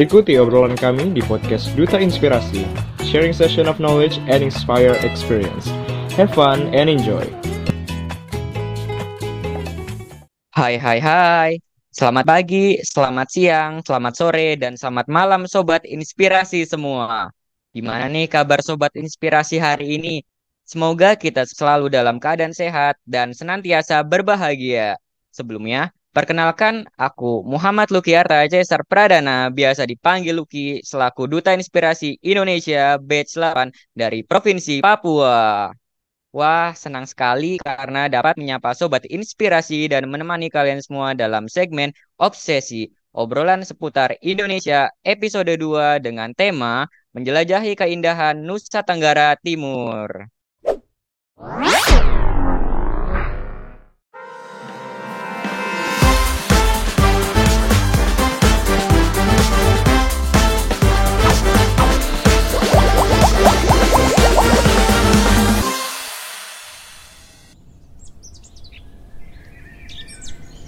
Ikuti obrolan kami di podcast Duta Inspirasi, sharing session of knowledge and inspire experience. Have fun and enjoy. Hai hai hai. Selamat pagi, selamat siang, selamat sore, dan selamat malam Sobat Inspirasi semua. Gimana nih kabar Sobat Inspirasi hari ini? Semoga kita selalu dalam keadaan sehat dan senantiasa berbahagia. Sebelumnya, perkenalkan aku Muhammad Lukiarta Cesar Pradana, biasa dipanggil Luki selaku Duta Inspirasi Indonesia Batch 8 dari Provinsi Papua. Wah, senang sekali karena dapat menyapa Sobat Inspirasi dan menemani kalian semua dalam segmen Obsesi, obrolan seputar Indonesia episode 2 dengan tema Menjelajahi Keindahan Nusa Tenggara Timur.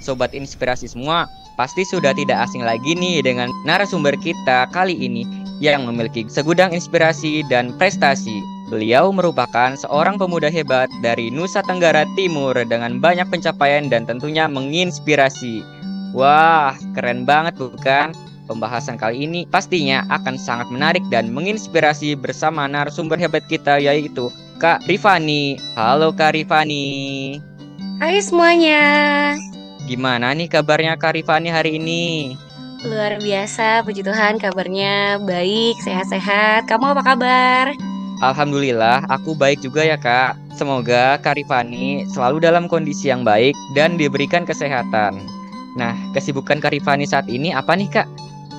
Sobat inspirasi semua, pasti sudah tidak asing lagi nih dengan narasumber kita kali ini yang memiliki segudang inspirasi dan prestasi. Beliau merupakan seorang pemuda hebat dari Nusa Tenggara Timur dengan banyak pencapaian dan tentunya menginspirasi. Wah, keren banget bukan? Pembahasan kali ini pastinya akan sangat menarik dan menginspirasi bersama narasumber hebat kita yaitu Kak Rifani. Halo Kak Rifani. Hai semuanya. Gimana nih kabarnya Kak Rifani hari ini? Luar biasa, puji Tuhan kabarnya baik, sehat-sehat. Kamu apa kabar? Alhamdulillah, aku baik juga ya kak. Semoga Kak Rifani selalu dalam kondisi yang baik dan diberikan kesehatan. Nah, kesibukan Kak Rifani saat ini apa nih kak?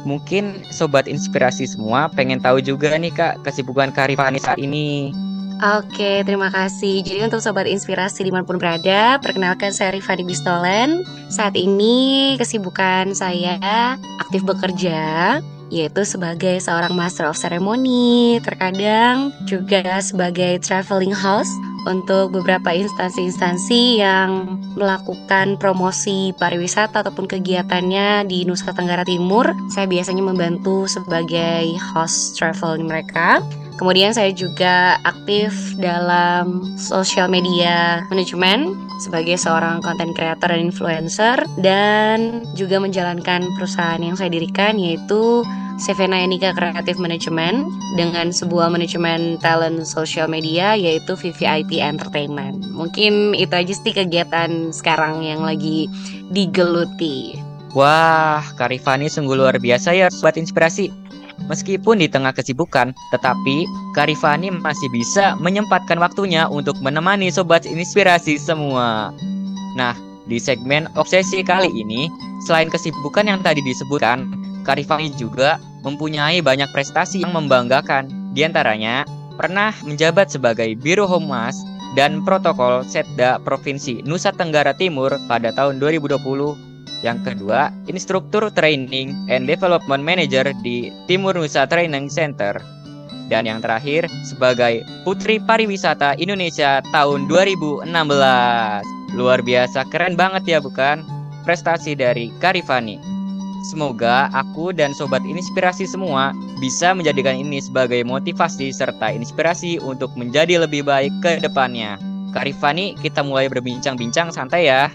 Mungkin sobat inspirasi semua pengen tahu juga nih kak kesibukan Kak Rifani saat ini. Oke, terima kasih. Jadi untuk Sobat Inspirasi di mana pun berada, perkenalkan saya Rifani Bistolen. Saat ini kesibukan saya aktif bekerja, yaitu sebagai seorang Master of Ceremony, terkadang juga sebagai traveling host untuk beberapa instansi-instansi yang melakukan promosi pariwisata ataupun kegiatannya di Nusa Tenggara Timur. Saya biasanya membantu sebagai host travel mereka. Kemudian saya juga aktif dalam social media management sebagai seorang content creator dan influencer dan juga menjalankan perusahaan yang saya dirikan yaitu Sevena Enika Creative Management dengan sebuah manajemen talent social media yaitu VVIP Entertainment. Mungkin itu aja sih kegiatan sekarang yang lagi digeluti. Wah, Karifani sungguh luar biasa ya buat inspirasi. Meskipun di tengah kesibukan, tetapi Karifani masih bisa menyempatkan waktunya untuk menemani sobat inspirasi semua. Nah, di segmen obsesi kali ini, selain kesibukan yang tadi disebutkan, Karifani juga mempunyai banyak prestasi yang membanggakan. Di antaranya, pernah menjabat sebagai Biro Humas dan Protokol Setda Provinsi Nusa Tenggara Timur pada tahun 2020 yang kedua, instruktur training and development manager di Timur Nusa Training Center. Dan yang terakhir, sebagai Putri Pariwisata Indonesia tahun 2016. Luar biasa, keren banget ya bukan? Prestasi dari Karifani. Semoga aku dan sobat inspirasi semua bisa menjadikan ini sebagai motivasi serta inspirasi untuk menjadi lebih baik ke depannya. Karifani, kita mulai berbincang-bincang santai ya.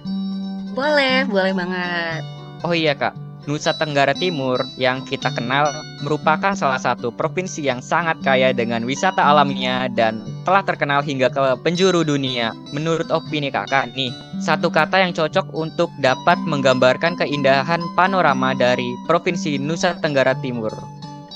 Boleh, boleh banget. Oh iya kak, Nusa Tenggara Timur yang kita kenal merupakan salah satu provinsi yang sangat kaya dengan wisata alamnya dan telah terkenal hingga ke penjuru dunia. Menurut opini kakak nih, satu kata yang cocok untuk dapat menggambarkan keindahan panorama dari provinsi Nusa Tenggara Timur.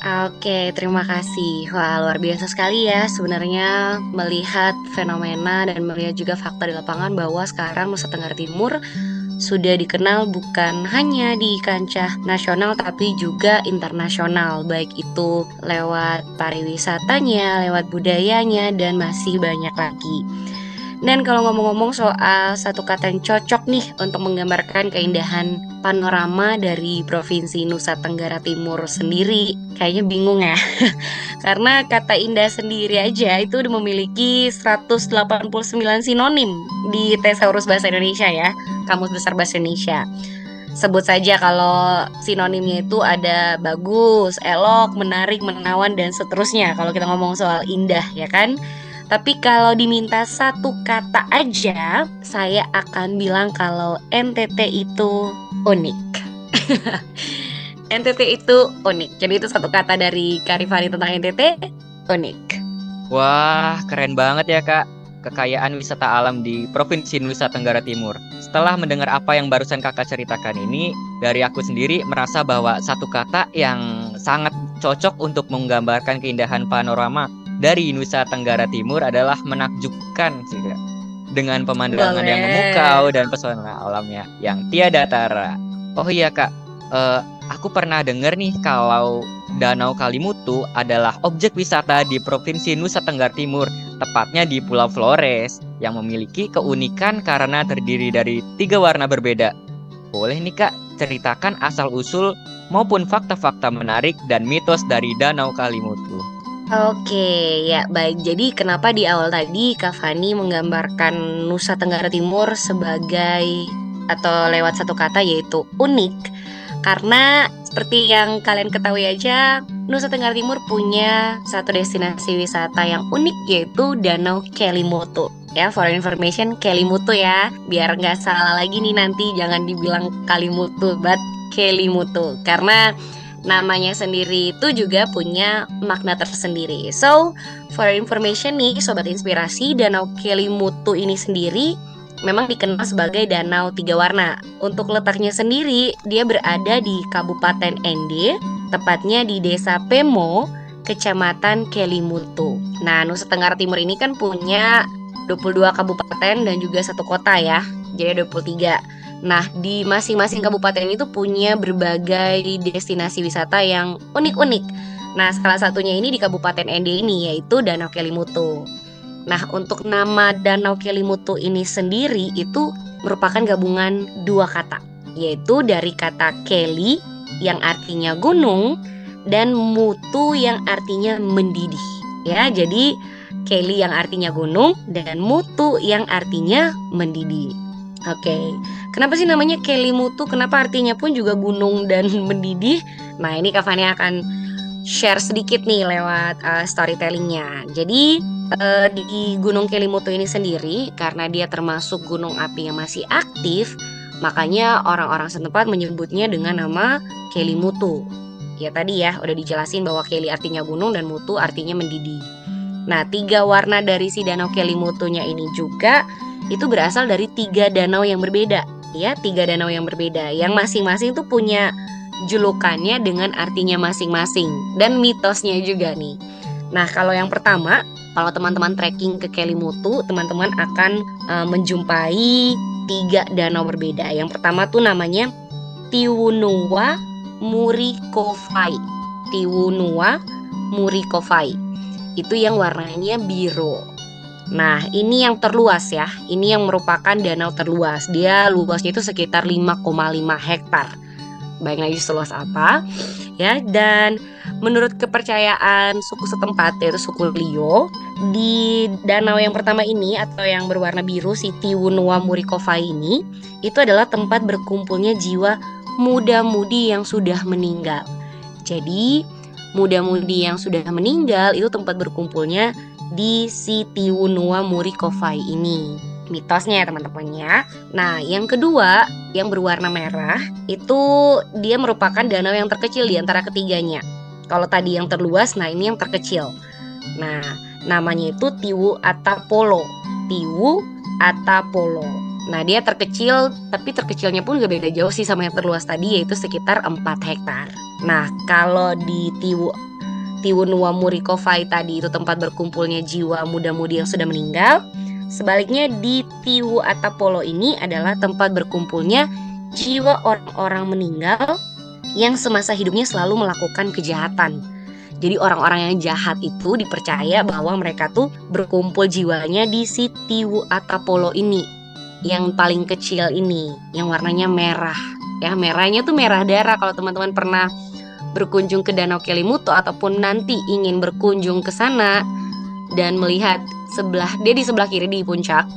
Oke, terima kasih. Wah, luar biasa sekali ya sebenarnya melihat fenomena dan melihat juga fakta di lapangan bahwa sekarang Nusa Tenggara Timur sudah dikenal bukan hanya di kancah nasional tapi juga internasional baik itu lewat pariwisatanya, lewat budayanya dan masih banyak lagi. Dan kalau ngomong-ngomong soal satu kata yang cocok nih untuk menggambarkan keindahan panorama dari Provinsi Nusa Tenggara Timur sendiri, kayaknya bingung ya. Karena kata indah sendiri aja itu udah memiliki 189 sinonim di Thesaurus Bahasa Indonesia ya, Kamus Besar Bahasa Indonesia. sebut saja kalau sinonimnya itu ada bagus, elok, menarik, menawan dan seterusnya. Kalau kita ngomong soal indah ya kan. Tapi kalau diminta satu kata aja, saya akan bilang kalau NTT itu unik. NTT itu unik. Jadi itu satu kata dari Karifani tentang NTT, unik. Wah, keren banget ya kak. Kekayaan wisata alam di Provinsi Nusa Tenggara Timur. Setelah mendengar apa yang barusan kakak ceritakan ini, dari aku sendiri merasa bahwa satu kata yang sangat cocok untuk menggambarkan keindahan panorama dari Nusa Tenggara Timur adalah menakjubkan sih kak. Dengan pemandangan yang Boleh. memukau dan pesona alamnya yang tiada tara. Oh iya kak, eh, aku pernah dengar nih kalau Danau Kalimutu adalah objek wisata di Provinsi Nusa Tenggara Timur, tepatnya di Pulau Flores, yang memiliki keunikan karena terdiri dari tiga warna berbeda. Boleh nih kak, ceritakan asal-usul maupun fakta-fakta menarik dan mitos dari Danau Kalimutu. Oke, ya baik. Jadi kenapa di awal tadi Kak Fani menggambarkan Nusa Tenggara Timur sebagai atau lewat satu kata yaitu unik? Karena seperti yang kalian ketahui aja, Nusa Tenggara Timur punya satu destinasi wisata yang unik yaitu Danau Kelimutu. Ya, for information Kelimutu ya, biar nggak salah lagi nih nanti jangan dibilang Kalimutu, but Kelimutu. Karena namanya sendiri itu juga punya makna tersendiri. So, for information nih Sobat Inspirasi, Danau Kelimutu ini sendiri memang dikenal sebagai danau tiga warna. Untuk letaknya sendiri, dia berada di Kabupaten Ende, tepatnya di Desa Pemo, Kecamatan Kelimutu. Nah, Nusa Tenggara Timur ini kan punya 22 kabupaten dan juga satu kota ya. Jadi ada 23. Nah, di masing-masing kabupaten itu punya berbagai destinasi wisata yang unik-unik. Nah, salah satunya ini di Kabupaten Ende ini yaitu Danau Kelimutu. Nah, untuk nama Danau Kelimutu ini sendiri itu merupakan gabungan dua kata, yaitu dari kata Keli yang artinya gunung dan mutu yang artinya mendidih. Ya, jadi Keli yang artinya gunung dan mutu yang artinya mendidih. Oke, kenapa sih namanya Kelimutu? Kenapa artinya pun juga gunung dan mendidih? Nah, ini Kak akan share sedikit nih lewat uh, storytellingnya. Jadi uh, di Gunung Kelimutu ini sendiri, karena dia termasuk gunung api yang masih aktif, makanya orang-orang setempat menyebutnya dengan nama Kelimutu. Ya tadi ya, udah dijelasin bahwa Keli artinya gunung dan Mutu artinya mendidih. Nah, tiga warna dari si danau Kelimutunya ini juga itu berasal dari tiga danau yang berbeda. Ya tiga danau yang berbeda. Yang masing-masing tuh punya julukannya dengan artinya masing-masing. Dan mitosnya juga nih. Nah kalau yang pertama kalau teman-teman trekking ke Kelimutu teman-teman akan uh, menjumpai tiga danau berbeda. Yang pertama tuh namanya Tiwunua Murikofai. Tiwunua Murikofai. Itu yang warnanya biru Nah, ini yang terluas ya. Ini yang merupakan danau terluas. Dia luasnya itu sekitar 5,5 hektar. Bayangin aja seluas apa. Ya, dan menurut kepercayaan suku setempat yaitu suku Lio, di danau yang pertama ini atau yang berwarna biru si Tiwunua Murikova ini, itu adalah tempat berkumpulnya jiwa muda-mudi yang sudah meninggal. Jadi, muda-mudi yang sudah meninggal itu tempat berkumpulnya di si Tiwunua Murikofai ini. Mitosnya ya teman-teman ya. Nah, yang kedua yang berwarna merah itu dia merupakan danau yang terkecil di antara ketiganya. Kalau tadi yang terluas, nah ini yang terkecil. Nah, namanya itu Tiwu Atapolo. Tiwu Atapolo. Nah, dia terkecil, tapi terkecilnya pun gak beda jauh sih sama yang terluas tadi, yaitu sekitar 4 hektar. Nah, kalau di Tiwu Tiwunua Murikofai tadi itu tempat berkumpulnya jiwa muda-mudi yang sudah meninggal. Sebaliknya di Tiwu Atapolo ini adalah tempat berkumpulnya jiwa orang-orang meninggal yang semasa hidupnya selalu melakukan kejahatan. Jadi orang-orang yang jahat itu dipercaya bahwa mereka tuh berkumpul jiwanya di si Tiwu Atapolo ini. Yang paling kecil ini, yang warnanya merah. Ya, merahnya tuh merah darah kalau teman-teman pernah berkunjung ke Danau Kelimutu ataupun nanti ingin berkunjung ke sana dan melihat sebelah dia di sebelah kiri di puncak.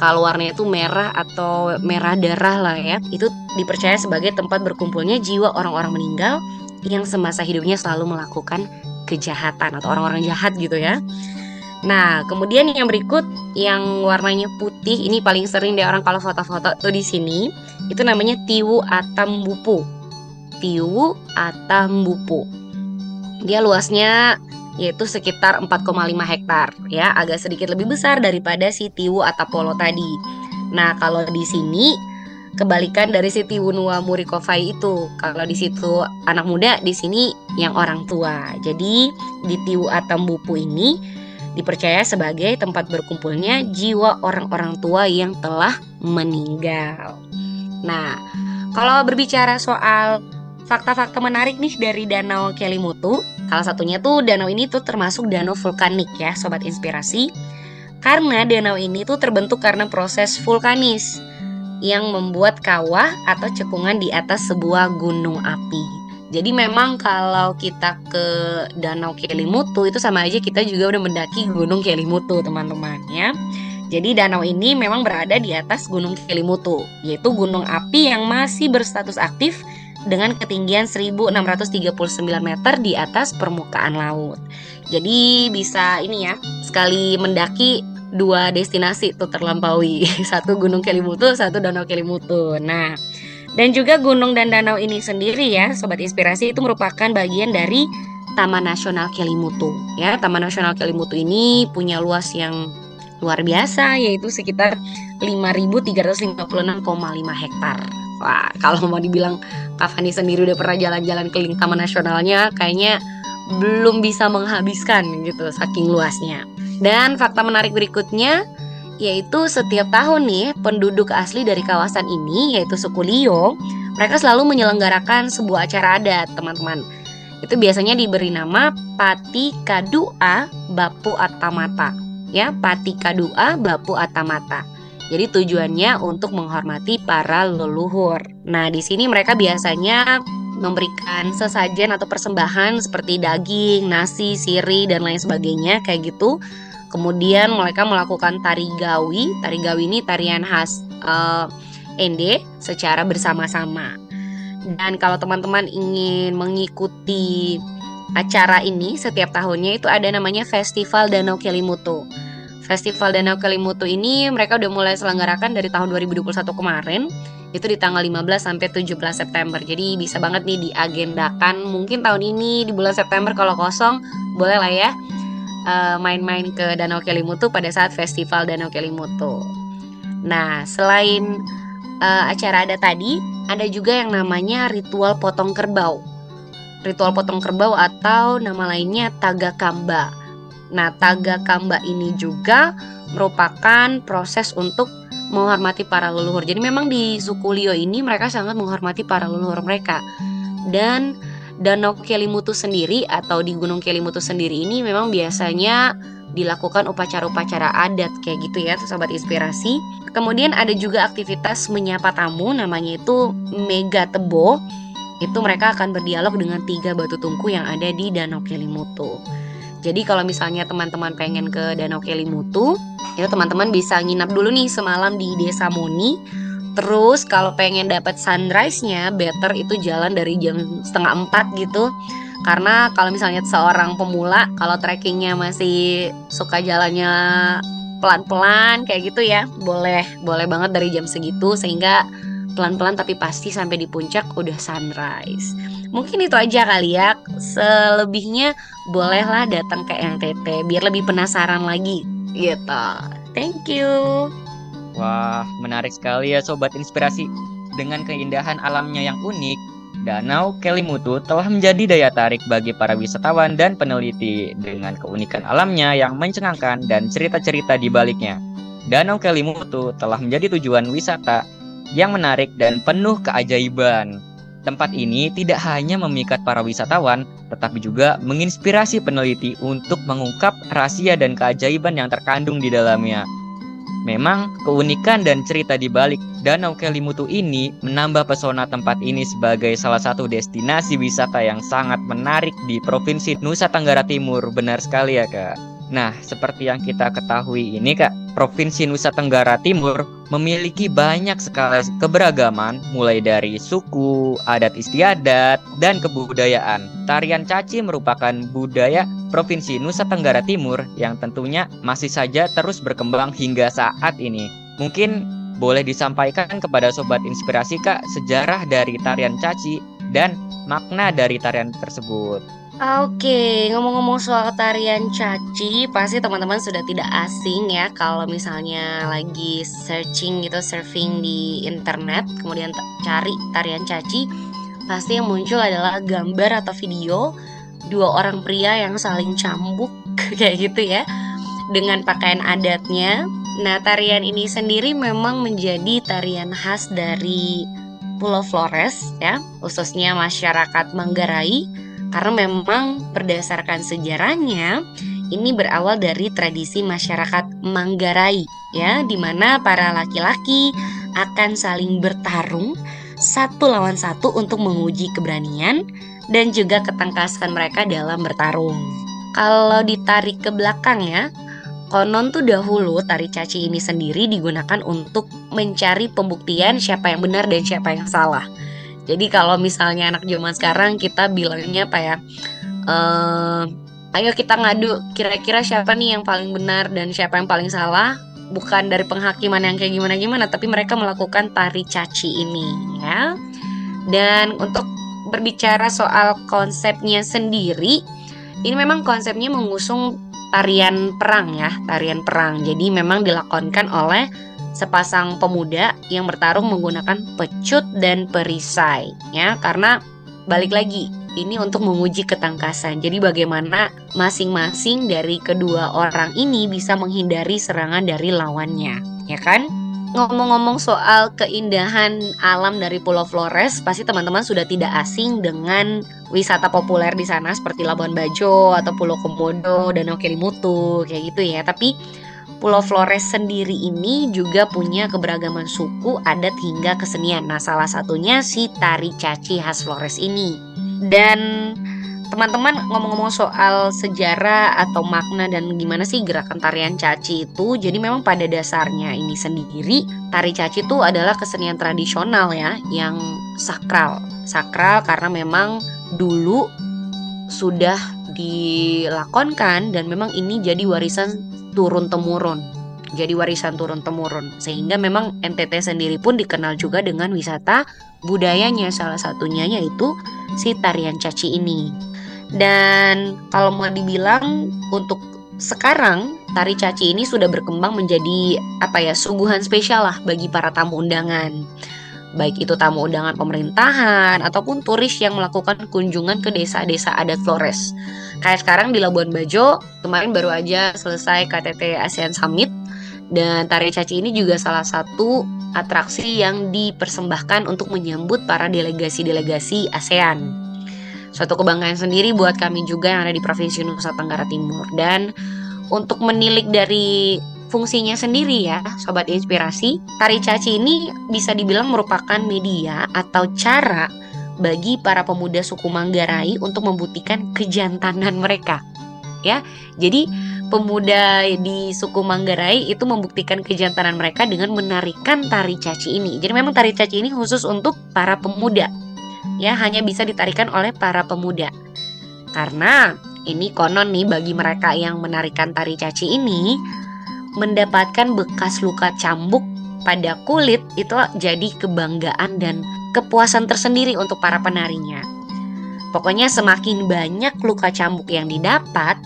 kalau warnanya itu merah atau merah darah lah ya itu dipercaya sebagai tempat berkumpulnya jiwa orang-orang meninggal yang semasa hidupnya selalu melakukan kejahatan atau orang-orang jahat gitu ya Nah, kemudian yang berikut yang warnanya putih ini paling sering deh orang kalau foto-foto tuh di sini itu namanya Tiwu Atambupu. Tiwu Atambupu. Dia luasnya yaitu sekitar 4,5 hektar ya, agak sedikit lebih besar daripada si Tiwu Atapolo tadi. Nah, kalau di sini kebalikan dari si Tiwu Nua Murikofai itu. Kalau di situ anak muda, di sini yang orang tua. Jadi di Tiwu Atambupu ini dipercaya sebagai tempat berkumpulnya jiwa orang-orang tua yang telah meninggal. Nah, kalau berbicara soal fakta-fakta menarik nih dari Danau Kelimutu, salah satunya tuh danau ini tuh termasuk danau vulkanik ya, sobat inspirasi. Karena danau ini tuh terbentuk karena proses vulkanis yang membuat kawah atau cekungan di atas sebuah gunung api. Jadi memang kalau kita ke Danau Kelimutu itu sama aja kita juga udah mendaki Gunung Kelimutu teman-teman ya. Jadi danau ini memang berada di atas Gunung Kelimutu, yaitu gunung api yang masih berstatus aktif dengan ketinggian 1639 meter di atas permukaan laut. Jadi bisa ini ya, sekali mendaki dua destinasi tuh terlampaui. Satu Gunung Kelimutu, satu Danau Kelimutu. Nah, dan juga gunung dan danau ini sendiri ya, sobat inspirasi itu merupakan bagian dari Taman Nasional Kelimutu. Ya, Taman Nasional Kelimutu ini punya luas yang luar biasa yaitu sekitar 5.356,5 hektar. Wah, kalau mau dibilang Kak Fani sendiri udah pernah jalan-jalan keliling Taman Nasionalnya, kayaknya belum bisa menghabiskan gitu saking luasnya. Dan fakta menarik berikutnya, yaitu setiap tahun nih penduduk asli dari kawasan ini yaitu suku Lio mereka selalu menyelenggarakan sebuah acara adat teman-teman. Itu biasanya diberi nama Pati Kadua Bapu Atamata. Ya Pati Kadua Bapu Atamata jadi tujuannya untuk menghormati para leluhur nah di sini mereka biasanya memberikan sesajen atau persembahan seperti daging, nasi, siri dan lain sebagainya kayak gitu Kemudian mereka melakukan tari gawi. Tari gawi ini tarian khas uh, Ende secara bersama-sama. Dan kalau teman-teman ingin mengikuti acara ini setiap tahunnya itu ada namanya Festival Danau Kelimutu. Festival Danau Kelimutu ini mereka udah mulai selenggarakan dari tahun 2021 kemarin itu di tanggal 15 sampai 17 September. Jadi bisa banget nih diagendakan mungkin tahun ini di bulan September kalau kosong boleh lah ya Eh, main-main uh, ke Danau Kelimutu pada saat festival Danau Kelimutu. Nah, selain uh, acara ada tadi, ada juga yang namanya ritual potong kerbau. Ritual potong kerbau atau nama lainnya taga kamba. Nah, taga kamba ini juga merupakan proses untuk menghormati para leluhur. Jadi memang di suku Lio ini mereka sangat menghormati para leluhur mereka. Dan Danau Kelimutu sendiri atau di Gunung Kelimutu sendiri ini memang biasanya dilakukan upacara-upacara adat kayak gitu ya sobat inspirasi. Kemudian ada juga aktivitas menyapa tamu namanya itu Mega Tebo. Itu mereka akan berdialog dengan tiga batu tungku yang ada di Danau Kelimutu. Jadi kalau misalnya teman-teman pengen ke Danau Kelimutu, itu teman-teman bisa nginap dulu nih semalam di Desa Moni Terus kalau pengen dapat sunrise-nya, better itu jalan dari jam setengah empat gitu. Karena kalau misalnya seorang pemula, kalau trekkingnya masih suka jalannya pelan-pelan kayak gitu ya, boleh boleh banget dari jam segitu sehingga pelan-pelan tapi pasti sampai di puncak udah sunrise. Mungkin itu aja kali ya. Selebihnya bolehlah datang ke NTT biar lebih penasaran lagi gitu. Thank you. Wah, menarik sekali ya Sobat Inspirasi. Dengan keindahan alamnya yang unik, Danau Kelimutu telah menjadi daya tarik bagi para wisatawan dan peneliti dengan keunikan alamnya yang mencengangkan dan cerita-cerita di baliknya. Danau Kelimutu telah menjadi tujuan wisata yang menarik dan penuh keajaiban. Tempat ini tidak hanya memikat para wisatawan, tetapi juga menginspirasi peneliti untuk mengungkap rahasia dan keajaiban yang terkandung di dalamnya. Memang keunikan dan cerita di balik Danau Kelimutu ini menambah pesona tempat ini sebagai salah satu destinasi wisata yang sangat menarik di Provinsi Nusa Tenggara Timur. Benar sekali ya, Kak. Nah, seperti yang kita ketahui ini, Kak, Provinsi Nusa Tenggara Timur memiliki banyak sekali keberagaman mulai dari suku, adat istiadat, dan kebudayaan. Tarian caci merupakan budaya Provinsi Nusa Tenggara Timur yang tentunya masih saja terus berkembang hingga saat ini. Mungkin boleh disampaikan kepada Sobat Inspirasi Kak sejarah dari tarian caci dan makna dari tarian tersebut. Oke, ngomong-ngomong soal tarian caci, pasti teman-teman sudah tidak asing ya kalau misalnya lagi searching gitu, surfing di internet, kemudian cari tarian caci, pasti yang muncul adalah gambar atau video dua orang pria yang saling cambuk kayak gitu ya, dengan pakaian adatnya. Nah, tarian ini sendiri memang menjadi tarian khas dari Pulau Flores ya, khususnya masyarakat Manggarai karena memang berdasarkan sejarahnya ini berawal dari tradisi masyarakat Manggarai ya di mana para laki-laki akan saling bertarung satu lawan satu untuk menguji keberanian dan juga ketangkasan mereka dalam bertarung. Kalau ditarik ke belakang ya, konon tuh dahulu tari caci ini sendiri digunakan untuk mencari pembuktian siapa yang benar dan siapa yang salah. Jadi kalau misalnya anak zaman sekarang kita bilangnya apa ya? Uh, ayo kita ngadu kira-kira siapa nih yang paling benar dan siapa yang paling salah bukan dari penghakiman yang kayak gimana-gimana tapi mereka melakukan tari caci ini ya dan untuk berbicara soal konsepnya sendiri ini memang konsepnya mengusung tarian perang ya tarian perang jadi memang dilakonkan oleh sepasang pemuda yang bertarung menggunakan pecut dan perisai ya karena balik lagi ini untuk menguji ketangkasan. Jadi bagaimana masing-masing dari kedua orang ini bisa menghindari serangan dari lawannya, ya kan? Ngomong-ngomong soal keindahan alam dari Pulau Flores, pasti teman-teman sudah tidak asing dengan wisata populer di sana seperti Labuan Bajo atau Pulau Komodo, Danau Kelimutu, kayak gitu ya. Tapi Pulau Flores sendiri ini juga punya keberagaman suku, adat hingga kesenian. Nah, salah satunya si tari caci khas Flores ini. Dan teman-teman ngomong-ngomong soal sejarah atau makna dan gimana sih gerakan tarian caci itu jadi memang pada dasarnya ini sendiri tari caci itu adalah kesenian tradisional ya yang sakral sakral karena memang dulu sudah dilakonkan dan memang ini jadi warisan turun temurun. Jadi warisan turun temurun. Sehingga memang NTT sendiri pun dikenal juga dengan wisata budayanya salah satunya yaitu si tarian caci ini. Dan kalau mau dibilang untuk sekarang tari caci ini sudah berkembang menjadi apa ya suguhan spesial lah bagi para tamu undangan baik itu tamu undangan pemerintahan ataupun turis yang melakukan kunjungan ke desa-desa adat Flores. Kayak sekarang di Labuan Bajo, kemarin baru aja selesai KTT ASEAN Summit dan tari caci ini juga salah satu atraksi yang dipersembahkan untuk menyambut para delegasi-delegasi ASEAN. Suatu kebanggaan sendiri buat kami juga yang ada di Provinsi Nusa Tenggara Timur dan untuk menilik dari fungsinya sendiri ya, sobat inspirasi. Tari caci ini bisa dibilang merupakan media atau cara bagi para pemuda suku Manggarai untuk membuktikan kejantanan mereka. Ya. Jadi pemuda di suku Manggarai itu membuktikan kejantanan mereka dengan menarikan tari caci ini. Jadi memang tari caci ini khusus untuk para pemuda. Ya, hanya bisa ditarikan oleh para pemuda. Karena ini konon nih bagi mereka yang menarikan tari caci ini mendapatkan bekas luka cambuk pada kulit itu jadi kebanggaan dan kepuasan tersendiri untuk para penarinya. Pokoknya semakin banyak luka cambuk yang didapat,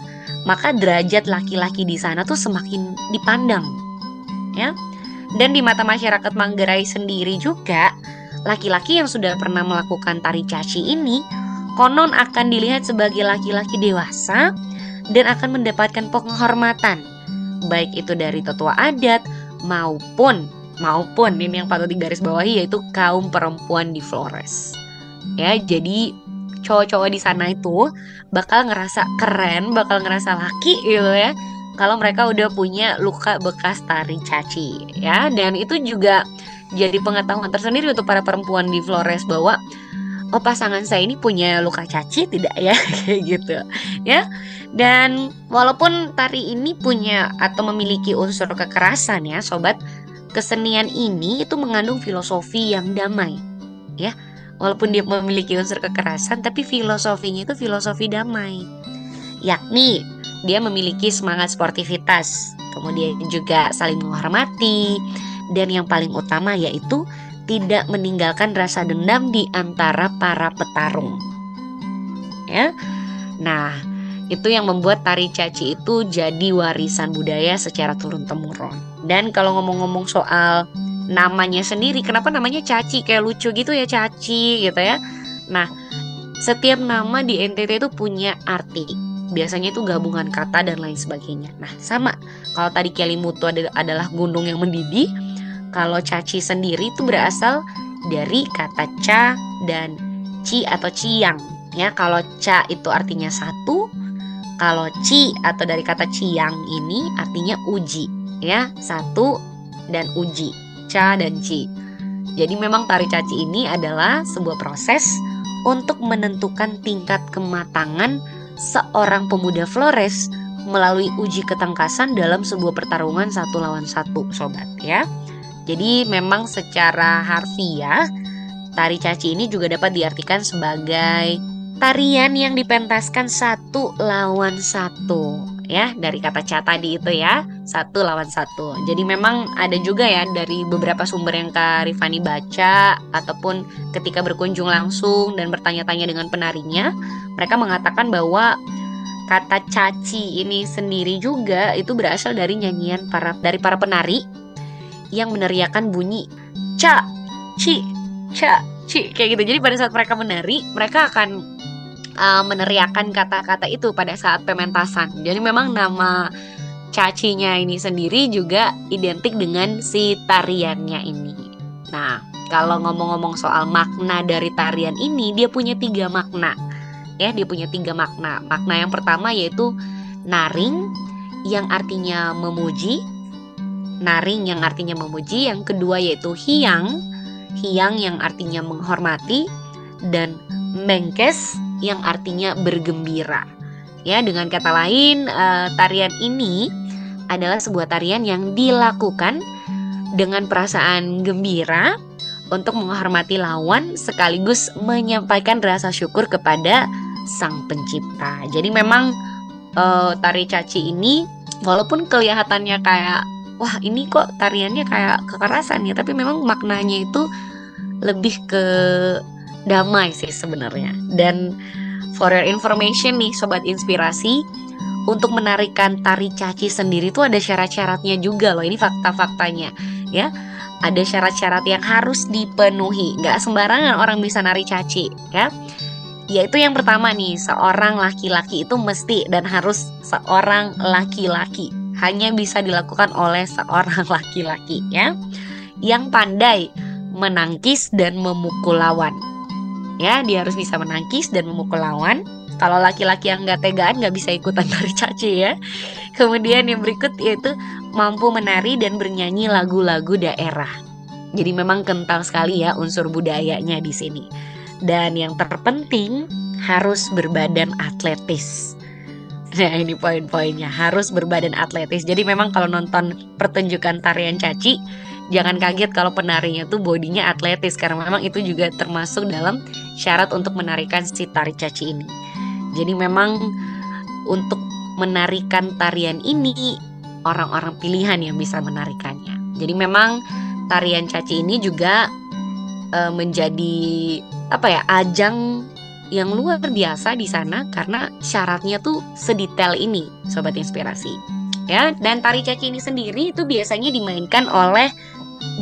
maka derajat laki-laki di sana tuh semakin dipandang. Ya. Dan di mata masyarakat Manggarai sendiri juga, laki-laki yang sudah pernah melakukan tari caci ini konon akan dilihat sebagai laki-laki dewasa dan akan mendapatkan penghormatan baik itu dari tetua adat maupun maupun ini yang patut digaris bawahi yaitu kaum perempuan di Flores. Ya, jadi cowok-cowok di sana itu bakal ngerasa keren, bakal ngerasa laki gitu ya. Kalau mereka udah punya luka bekas tari caci ya dan itu juga jadi pengetahuan tersendiri untuk para perempuan di Flores bahwa oh pasangan saya ini punya luka caci tidak ya? Kayak gitu ya. Dan walaupun tari ini punya atau memiliki unsur kekerasan ya sobat kesenian ini itu mengandung filosofi yang damai ya. Walaupun dia memiliki unsur kekerasan tapi filosofinya itu filosofi damai. Yakni dia memiliki semangat sportivitas kemudian juga saling menghormati dan yang paling utama yaitu tidak meninggalkan rasa dendam di antara para petarung. Ya. Nah, itu yang membuat tari caci itu jadi warisan budaya secara turun temurun. Dan kalau ngomong-ngomong soal namanya sendiri, kenapa namanya caci kayak lucu gitu ya caci gitu ya. Nah, setiap nama di NTT itu punya arti. Biasanya itu gabungan kata dan lain sebagainya. Nah, sama. Kalau tadi Kelimutu adalah gunung yang mendidih, kalau caci sendiri itu berasal dari kata ca dan ci atau ciang. Ya, kalau ca itu artinya satu, kalau ci atau dari kata ciang ini artinya uji, ya, satu dan uji, ca dan ci. Jadi memang tari caci ini adalah sebuah proses untuk menentukan tingkat kematangan seorang pemuda Flores melalui uji ketangkasan dalam sebuah pertarungan satu lawan satu, sobat ya. Jadi memang secara harfiah tari caci ini juga dapat diartikan sebagai tarian yang dipentaskan satu lawan satu ya. Dari kata ca tadi itu ya satu lawan satu. Jadi memang ada juga ya dari beberapa sumber yang Kak Rifani baca ataupun ketika berkunjung langsung dan bertanya-tanya dengan penarinya mereka mengatakan bahwa kata caci ini sendiri juga itu berasal dari nyanyian para dari para penari yang meneriakan bunyi ca, ci, ca, ci kayak gitu. Jadi pada saat mereka menari, mereka akan uh, meneriakan kata-kata itu pada saat pementasan. Jadi memang nama cacinya ini sendiri juga identik dengan si tariannya ini. Nah, kalau ngomong-ngomong soal makna dari tarian ini, dia punya tiga makna. Ya, dia punya tiga makna. Makna yang pertama yaitu naring, yang artinya memuji, naring yang artinya memuji, yang kedua yaitu hiang, hiang yang artinya menghormati, dan mengkes yang artinya bergembira. Ya, dengan kata lain, uh, tarian ini adalah sebuah tarian yang dilakukan dengan perasaan gembira untuk menghormati lawan sekaligus menyampaikan rasa syukur kepada sang pencipta. Jadi memang uh, tari caci ini walaupun kelihatannya kayak wah ini kok tariannya kayak kekerasan ya? Tapi memang maknanya itu lebih ke damai sih sebenarnya. Dan for your information nih sobat inspirasi untuk menarikan tari caci sendiri itu ada syarat-syaratnya juga loh. Ini fakta-faktanya ya. Ada syarat-syarat yang harus dipenuhi. Nggak sembarangan orang bisa nari caci ya. Yaitu yang pertama nih seorang laki-laki itu mesti dan harus seorang laki-laki hanya bisa dilakukan oleh seorang laki-laki ya yang pandai menangkis dan memukul lawan. Ya, dia harus bisa menangkis dan memukul lawan. Kalau laki-laki yang nggak tegaan nggak bisa ikutan tari caci ya. Kemudian yang berikut yaitu mampu menari dan bernyanyi lagu-lagu daerah. Jadi memang kental sekali ya unsur budayanya di sini. Dan yang terpenting harus berbadan atletis. Nah ini poin-poinnya harus berbadan atletis. Jadi memang kalau nonton pertunjukan tarian caci jangan kaget kalau penarinya tuh bodinya atletis karena memang itu juga termasuk dalam syarat untuk menarikan si tari caci ini. Jadi memang untuk menarikan tarian ini orang-orang pilihan yang bisa menarikannya. Jadi memang tarian caci ini juga e, menjadi apa ya ajang yang luar biasa di sana karena syaratnya tuh sedetail ini, sobat inspirasi. Ya, dan tari caci ini sendiri itu biasanya dimainkan oleh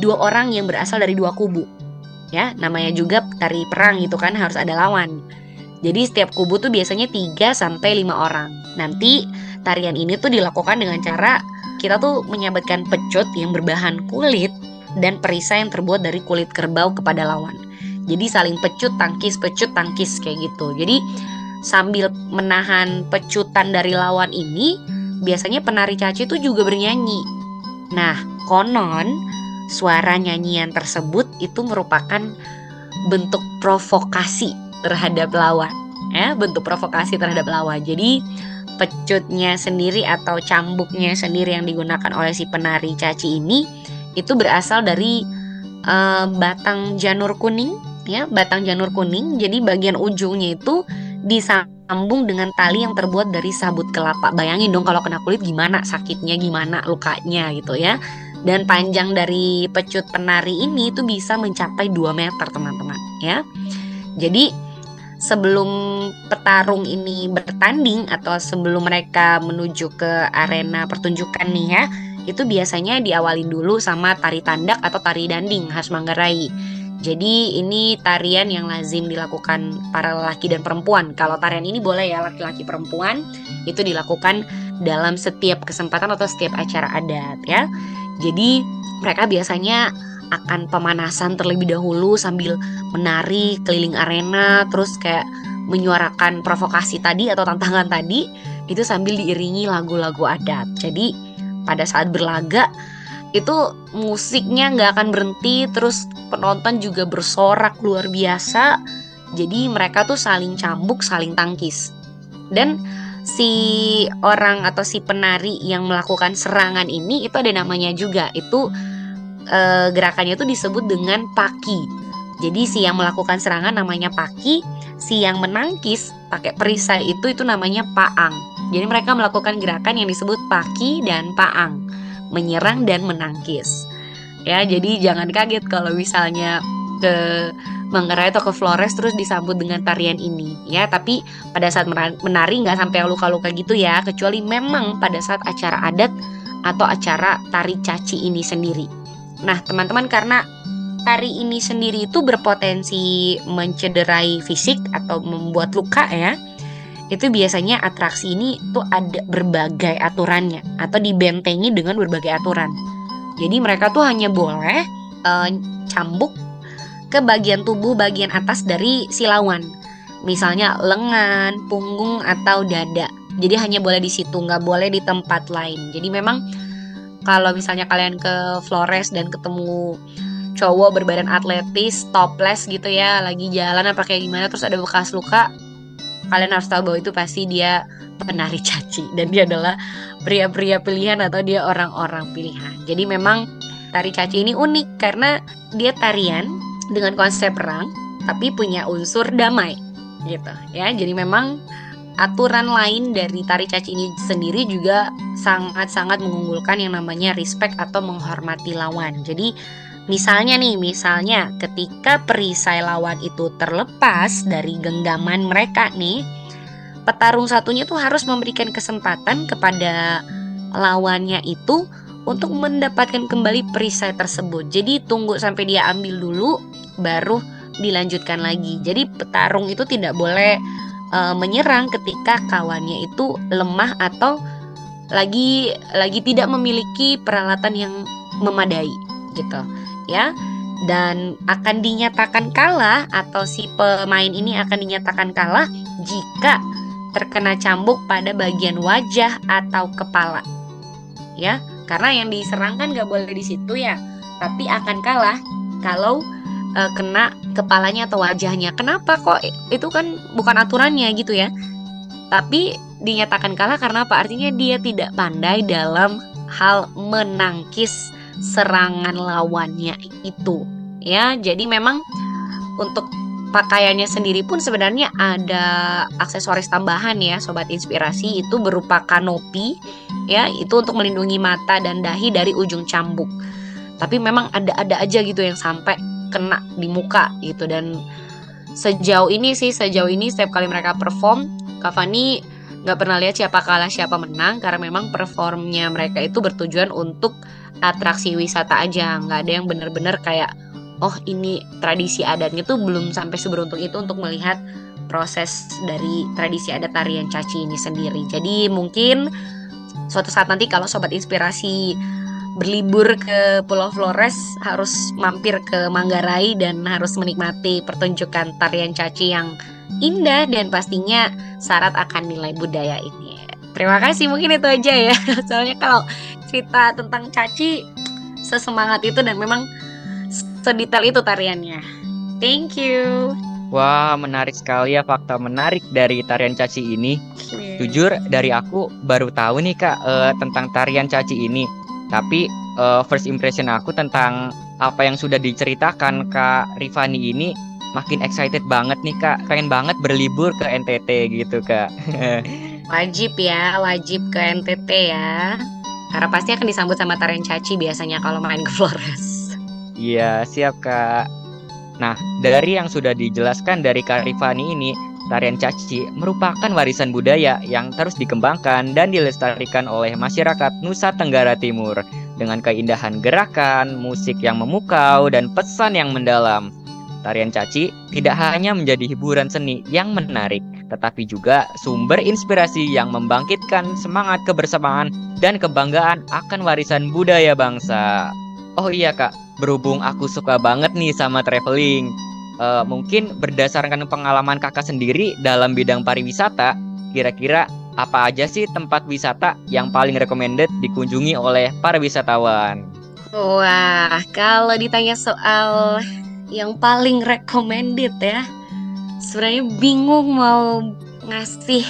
dua orang yang berasal dari dua kubu. Ya, namanya juga tari perang itu kan harus ada lawan. Jadi setiap kubu tuh biasanya 3 sampai 5 orang. Nanti tarian ini tuh dilakukan dengan cara kita tuh menyabetkan pecut yang berbahan kulit dan perisai yang terbuat dari kulit kerbau kepada lawan. Jadi saling pecut tangkis pecut tangkis kayak gitu. Jadi sambil menahan pecutan dari lawan ini, biasanya penari caci itu juga bernyanyi. Nah, konon suara nyanyian tersebut itu merupakan bentuk provokasi terhadap lawan ya bentuk provokasi terhadap lawan jadi pecutnya sendiri atau cambuknya sendiri yang digunakan oleh si penari caci ini itu berasal dari uh, batang janur kuning ya batang janur kuning jadi bagian ujungnya itu disambung dengan tali yang terbuat dari sabut kelapa. Bayangin dong kalau kena kulit gimana sakitnya, gimana lukanya gitu ya. Dan panjang dari pecut penari ini itu bisa mencapai 2 meter teman-teman ya. Jadi sebelum petarung ini bertanding atau sebelum mereka menuju ke arena pertunjukan nih ya, itu biasanya diawali dulu sama tari tandak atau tari danding khas Manggarai. Jadi ini tarian yang lazim dilakukan para lelaki dan perempuan. Kalau tarian ini boleh ya laki-laki perempuan itu dilakukan dalam setiap kesempatan atau setiap acara adat ya. Jadi mereka biasanya akan pemanasan terlebih dahulu sambil menari keliling arena terus kayak menyuarakan provokasi tadi atau tantangan tadi itu sambil diiringi lagu-lagu adat. Jadi pada saat berlaga itu musiknya nggak akan berhenti terus penonton juga bersorak luar biasa. Jadi mereka tuh saling cambuk saling tangkis. Dan si orang atau si penari yang melakukan serangan ini itu ada namanya juga. Itu e, gerakannya itu disebut dengan paki. Jadi si yang melakukan serangan namanya paki si yang menangkis pakai perisai itu itu namanya paang. Jadi mereka melakukan gerakan yang disebut paki dan paang menyerang dan menangkis. Ya, jadi jangan kaget kalau misalnya ke Manggarai atau ke Flores terus disambut dengan tarian ini. Ya tapi pada saat menari nggak sampai luka-luka gitu ya kecuali memang pada saat acara adat atau acara tari caci ini sendiri. Nah teman-teman karena tari ini sendiri itu berpotensi mencederai fisik atau membuat luka ya itu biasanya atraksi ini tuh ada berbagai aturannya atau dibentengi dengan berbagai aturan. Jadi mereka tuh hanya boleh uh, cambuk ke bagian tubuh bagian atas dari si lawan. Misalnya lengan, punggung atau dada. Jadi hanya boleh di situ, nggak boleh di tempat lain. Jadi memang kalau misalnya kalian ke Flores dan ketemu cowok berbadan atletis, topless gitu ya, lagi jalan apa kayak gimana terus ada bekas luka, kalian harus tahu bahwa itu pasti dia penari caci dan dia adalah pria-pria pilihan atau dia orang-orang pilihan. Jadi memang tari caci ini unik karena dia tarian dengan konsep perang tapi punya unsur damai gitu ya. Jadi memang aturan lain dari tari caci ini sendiri juga sangat-sangat mengunggulkan yang namanya respect atau menghormati lawan. Jadi Misalnya nih, misalnya ketika perisai lawan itu terlepas dari genggaman mereka nih, petarung satunya tuh harus memberikan kesempatan kepada lawannya itu untuk mendapatkan kembali perisai tersebut. Jadi tunggu sampai dia ambil dulu baru dilanjutkan lagi. Jadi petarung itu tidak boleh e, menyerang ketika kawannya itu lemah atau lagi lagi tidak memiliki peralatan yang memadai gitu ya. Dan akan dinyatakan kalah atau si pemain ini akan dinyatakan kalah jika terkena cambuk pada bagian wajah atau kepala ya. Karena yang diserang kan nggak boleh di situ ya. Tapi akan kalah kalau e, kena kepalanya atau wajahnya. Kenapa kok itu kan bukan aturannya gitu ya. Tapi dinyatakan kalah karena apa? Artinya dia tidak pandai dalam hal menangkis serangan lawannya itu. Ya jadi memang untuk pakaiannya sendiri pun sebenarnya ada aksesoris tambahan ya sobat inspirasi. Itu berupa kanopi ya itu untuk melindungi mata dan dahi dari ujung cambuk. Tapi memang ada-ada aja gitu yang sampai kena di muka gitu. Dan sejauh ini sih sejauh ini setiap kali mereka perform Cavani nggak pernah lihat siapa kalah siapa menang. Karena memang performnya mereka itu bertujuan untuk atraksi wisata aja nggak ada yang bener-bener kayak oh ini tradisi adatnya tuh belum sampai seberuntung itu untuk melihat proses dari tradisi adat tarian caci ini sendiri jadi mungkin suatu saat nanti kalau sobat inspirasi berlibur ke Pulau Flores harus mampir ke Manggarai dan harus menikmati pertunjukan tarian caci yang indah dan pastinya syarat akan nilai budaya ini. Terima kasih mungkin itu aja ya. Soalnya kalau cerita tentang Caci sesemangat itu dan memang sedetail itu tariannya. Thank you. Wah, menarik sekali ya fakta menarik dari tarian caci ini. Jujur dari aku baru tahu nih Kak uh, tentang tarian caci ini. Tapi uh, first impression aku tentang apa yang sudah diceritakan Kak Rifani ini makin excited banget nih Kak. Pengen banget berlibur ke NTT gitu Kak. wajib ya, wajib ke NTT ya. Karena pasti akan disambut sama tarian caci biasanya kalau main ke Flores. Iya, siap Kak. Nah, dari yang sudah dijelaskan dari Karifani ini, tarian caci merupakan warisan budaya yang terus dikembangkan dan dilestarikan oleh masyarakat Nusa Tenggara Timur dengan keindahan gerakan, musik yang memukau, dan pesan yang mendalam. Tarian caci tidak hanya menjadi hiburan seni yang menarik, tetapi juga sumber inspirasi yang membangkitkan semangat kebersamaan dan kebanggaan akan warisan budaya bangsa. Oh iya kak, berhubung aku suka banget nih sama traveling, uh, mungkin berdasarkan pengalaman kakak sendiri dalam bidang pariwisata, kira-kira apa aja sih tempat wisata yang paling recommended dikunjungi oleh para wisatawan? Wah, kalau ditanya soal yang paling recommended ya, sebenarnya bingung mau ngasih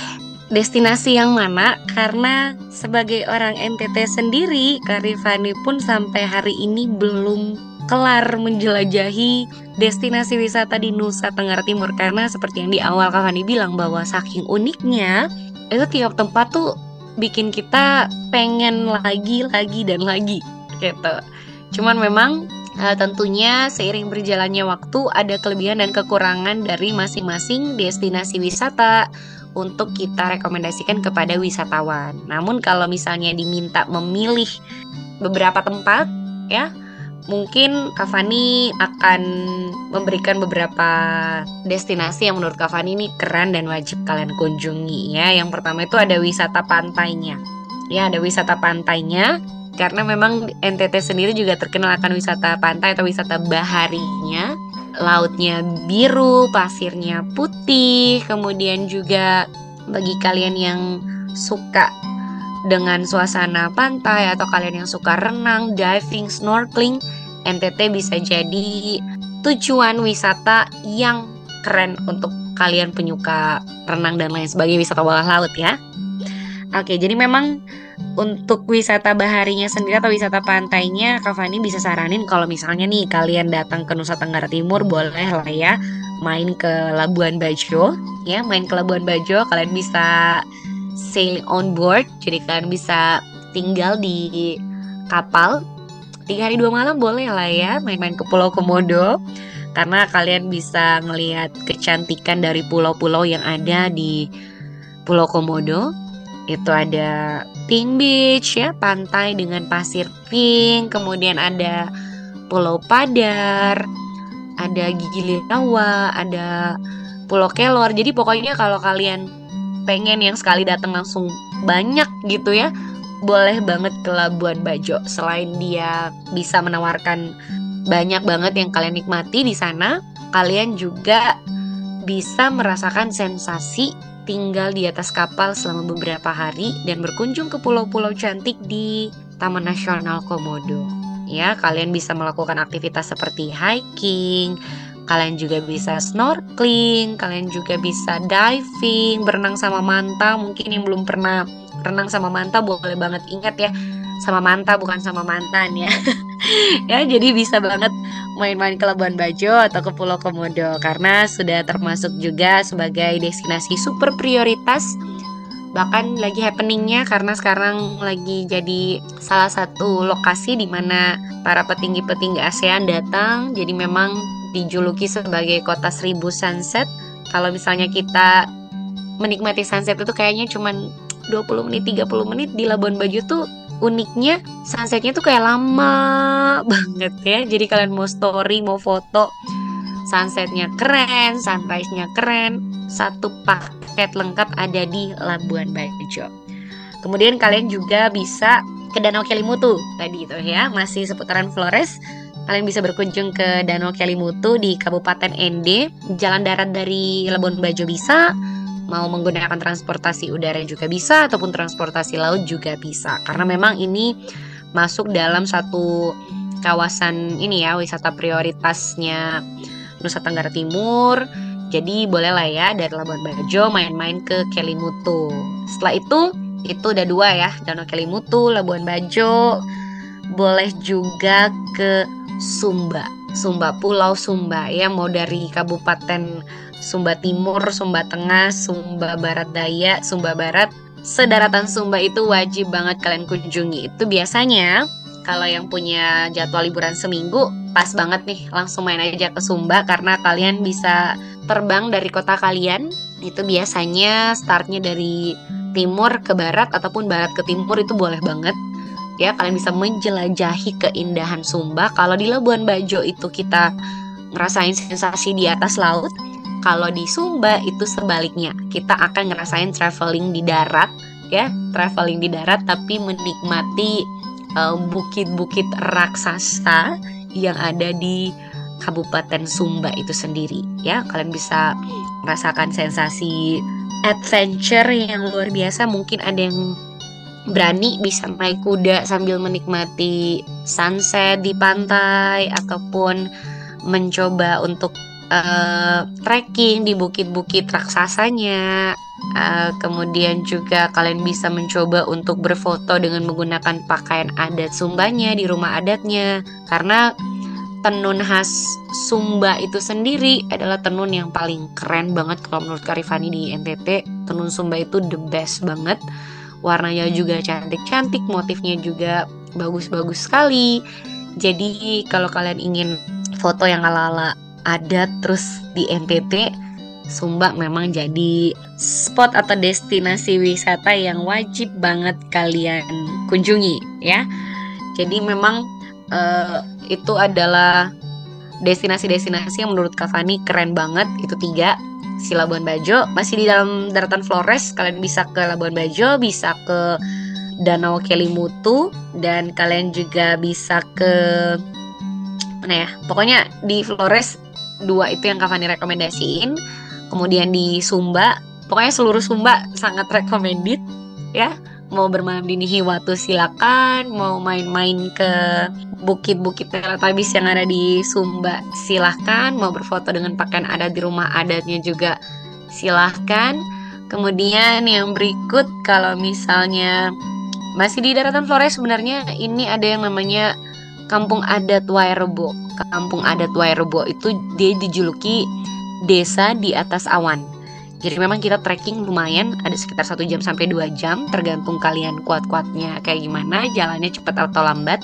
destinasi yang mana karena sebagai orang NTT sendiri Karifani pun sampai hari ini belum kelar menjelajahi destinasi wisata di Nusa Tenggara Timur karena seperti yang di awal Kak bilang bahwa saking uniknya itu tiap tempat tuh bikin kita pengen lagi lagi dan lagi gitu. Cuman memang uh, tentunya seiring berjalannya waktu ada kelebihan dan kekurangan dari masing-masing destinasi wisata untuk kita rekomendasikan kepada wisatawan. Namun kalau misalnya diminta memilih beberapa tempat ya mungkin Kavani akan memberikan beberapa destinasi yang menurut Kavani ini keren dan wajib kalian kunjungi ya. Yang pertama itu ada wisata pantainya. Ya, ada wisata pantainya karena memang NTT sendiri juga terkenal akan wisata pantai atau wisata baharinya lautnya biru, pasirnya putih, kemudian juga bagi kalian yang suka dengan suasana pantai atau kalian yang suka renang, diving, snorkeling, NTT bisa jadi tujuan wisata yang keren untuk kalian penyuka renang dan lain sebagainya wisata bawah laut ya. Oke, jadi memang untuk wisata baharinya sendiri atau wisata pantainya Kak Fani bisa saranin kalau misalnya nih kalian datang ke Nusa Tenggara Timur boleh lah ya main ke Labuan Bajo. Ya main ke Labuan Bajo kalian bisa sailing on board jadi kalian bisa tinggal di kapal. Tiga hari dua malam boleh lah ya main-main ke Pulau Komodo karena kalian bisa ngelihat kecantikan dari pulau-pulau yang ada di Pulau Komodo itu ada Pink Beach ya, pantai dengan pasir pink, kemudian ada Pulau Padar, ada Gigi Lirawa, ada Pulau Kelor. Jadi pokoknya kalau kalian pengen yang sekali datang langsung banyak gitu ya, boleh banget ke Labuan Bajo. Selain dia bisa menawarkan banyak banget yang kalian nikmati di sana, kalian juga bisa merasakan sensasi tinggal di atas kapal selama beberapa hari dan berkunjung ke pulau-pulau cantik di Taman Nasional Komodo. Ya, kalian bisa melakukan aktivitas seperti hiking, kalian juga bisa snorkeling, kalian juga bisa diving, berenang sama manta. Mungkin yang belum pernah renang sama manta boleh banget ingat ya, sama manta bukan sama mantan ya. ya, jadi bisa banget main-main ke Labuan Bajo atau ke Pulau Komodo karena sudah termasuk juga sebagai destinasi super prioritas bahkan lagi happeningnya karena sekarang lagi jadi salah satu lokasi di mana para petinggi-petinggi ASEAN datang jadi memang dijuluki sebagai kota seribu sunset kalau misalnya kita menikmati sunset itu kayaknya cuma 20 menit 30 menit di Labuan Bajo tuh uniknya sunsetnya tuh kayak lama banget ya. Jadi kalian mau story mau foto sunsetnya keren sunrise-nya keren satu paket lengkap ada di Labuan Bajo. Kemudian kalian juga bisa ke Danau Kelimutu. Tadi itu ya masih seputaran Flores. Kalian bisa berkunjung ke Danau Kelimutu di Kabupaten Ende. Jalan darat dari Labuan Bajo bisa mau menggunakan transportasi udara juga bisa ataupun transportasi laut juga bisa karena memang ini masuk dalam satu kawasan ini ya wisata prioritasnya Nusa Tenggara Timur. Jadi bolehlah ya dari Labuan Bajo main-main ke Kelimutu. Setelah itu itu udah dua ya, Danau Kelimutu, Labuan Bajo. Boleh juga ke Sumba. Sumba Pulau Sumba ya mau dari Kabupaten Sumba Timur, Sumba Tengah, Sumba Barat Daya, Sumba Barat. Sedaratan Sumba itu wajib banget kalian kunjungi. Itu biasanya kalau yang punya jadwal liburan seminggu pas banget nih langsung main aja ke Sumba karena kalian bisa terbang dari kota kalian itu biasanya startnya dari timur ke barat ataupun barat ke timur itu boleh banget ya kalian bisa menjelajahi keindahan Sumba kalau di Labuan Bajo itu kita ngerasain sensasi di atas laut kalau di Sumba itu sebaliknya kita akan ngerasain traveling di darat ya. Traveling di darat tapi menikmati Eh, bukit-bukit uh, raksasa yang ada di Kabupaten Sumba itu sendiri ya. Kalian bisa merasakan sensasi adventure yang luar biasa. Mungkin ada yang berani bisa naik kuda sambil menikmati sunset di pantai ataupun mencoba untuk uh, trekking di bukit-bukit raksasanya. Uh, kemudian juga kalian bisa mencoba untuk berfoto dengan menggunakan pakaian adat Sumbanya di rumah adatnya. Karena tenun khas Sumba itu sendiri adalah tenun yang paling keren banget kalau menurut Karifani di NTT tenun Sumba itu the best banget. Warnanya juga cantik-cantik motifnya juga bagus-bagus sekali. Jadi kalau kalian ingin foto yang ala-ala adat terus di NTT Sumba memang jadi spot atau destinasi wisata yang wajib banget kalian kunjungi ya. Jadi memang uh, itu adalah destinasi-destinasi yang menurut Kak Fani keren banget. Itu tiga. Si Labuan Bajo masih di dalam daratan Flores. Kalian bisa ke Labuan Bajo, bisa ke Danau Kelimutu dan kalian juga bisa ke mana ya? Pokoknya di Flores dua itu yang Kak Fani rekomendasiin. Kemudian di Sumba pokoknya seluruh Sumba sangat recommended ya. Mau bermalam di Nihiwatu silakan. Mau main-main ke bukit-bukit Teletabis yang ada di Sumba silahkan mau berfoto dengan pakaian adat di rumah adatnya juga silahkan kemudian yang berikut kalau misalnya masih di daratan Flores sebenarnya ini ada yang namanya Kampung Adat Wairebo Kampung Adat Wairebo itu dia dijuluki desa di atas awan. Jadi memang kita trekking lumayan, ada sekitar satu jam sampai 2 jam, tergantung kalian kuat-kuatnya kayak gimana, jalannya cepat atau lambat.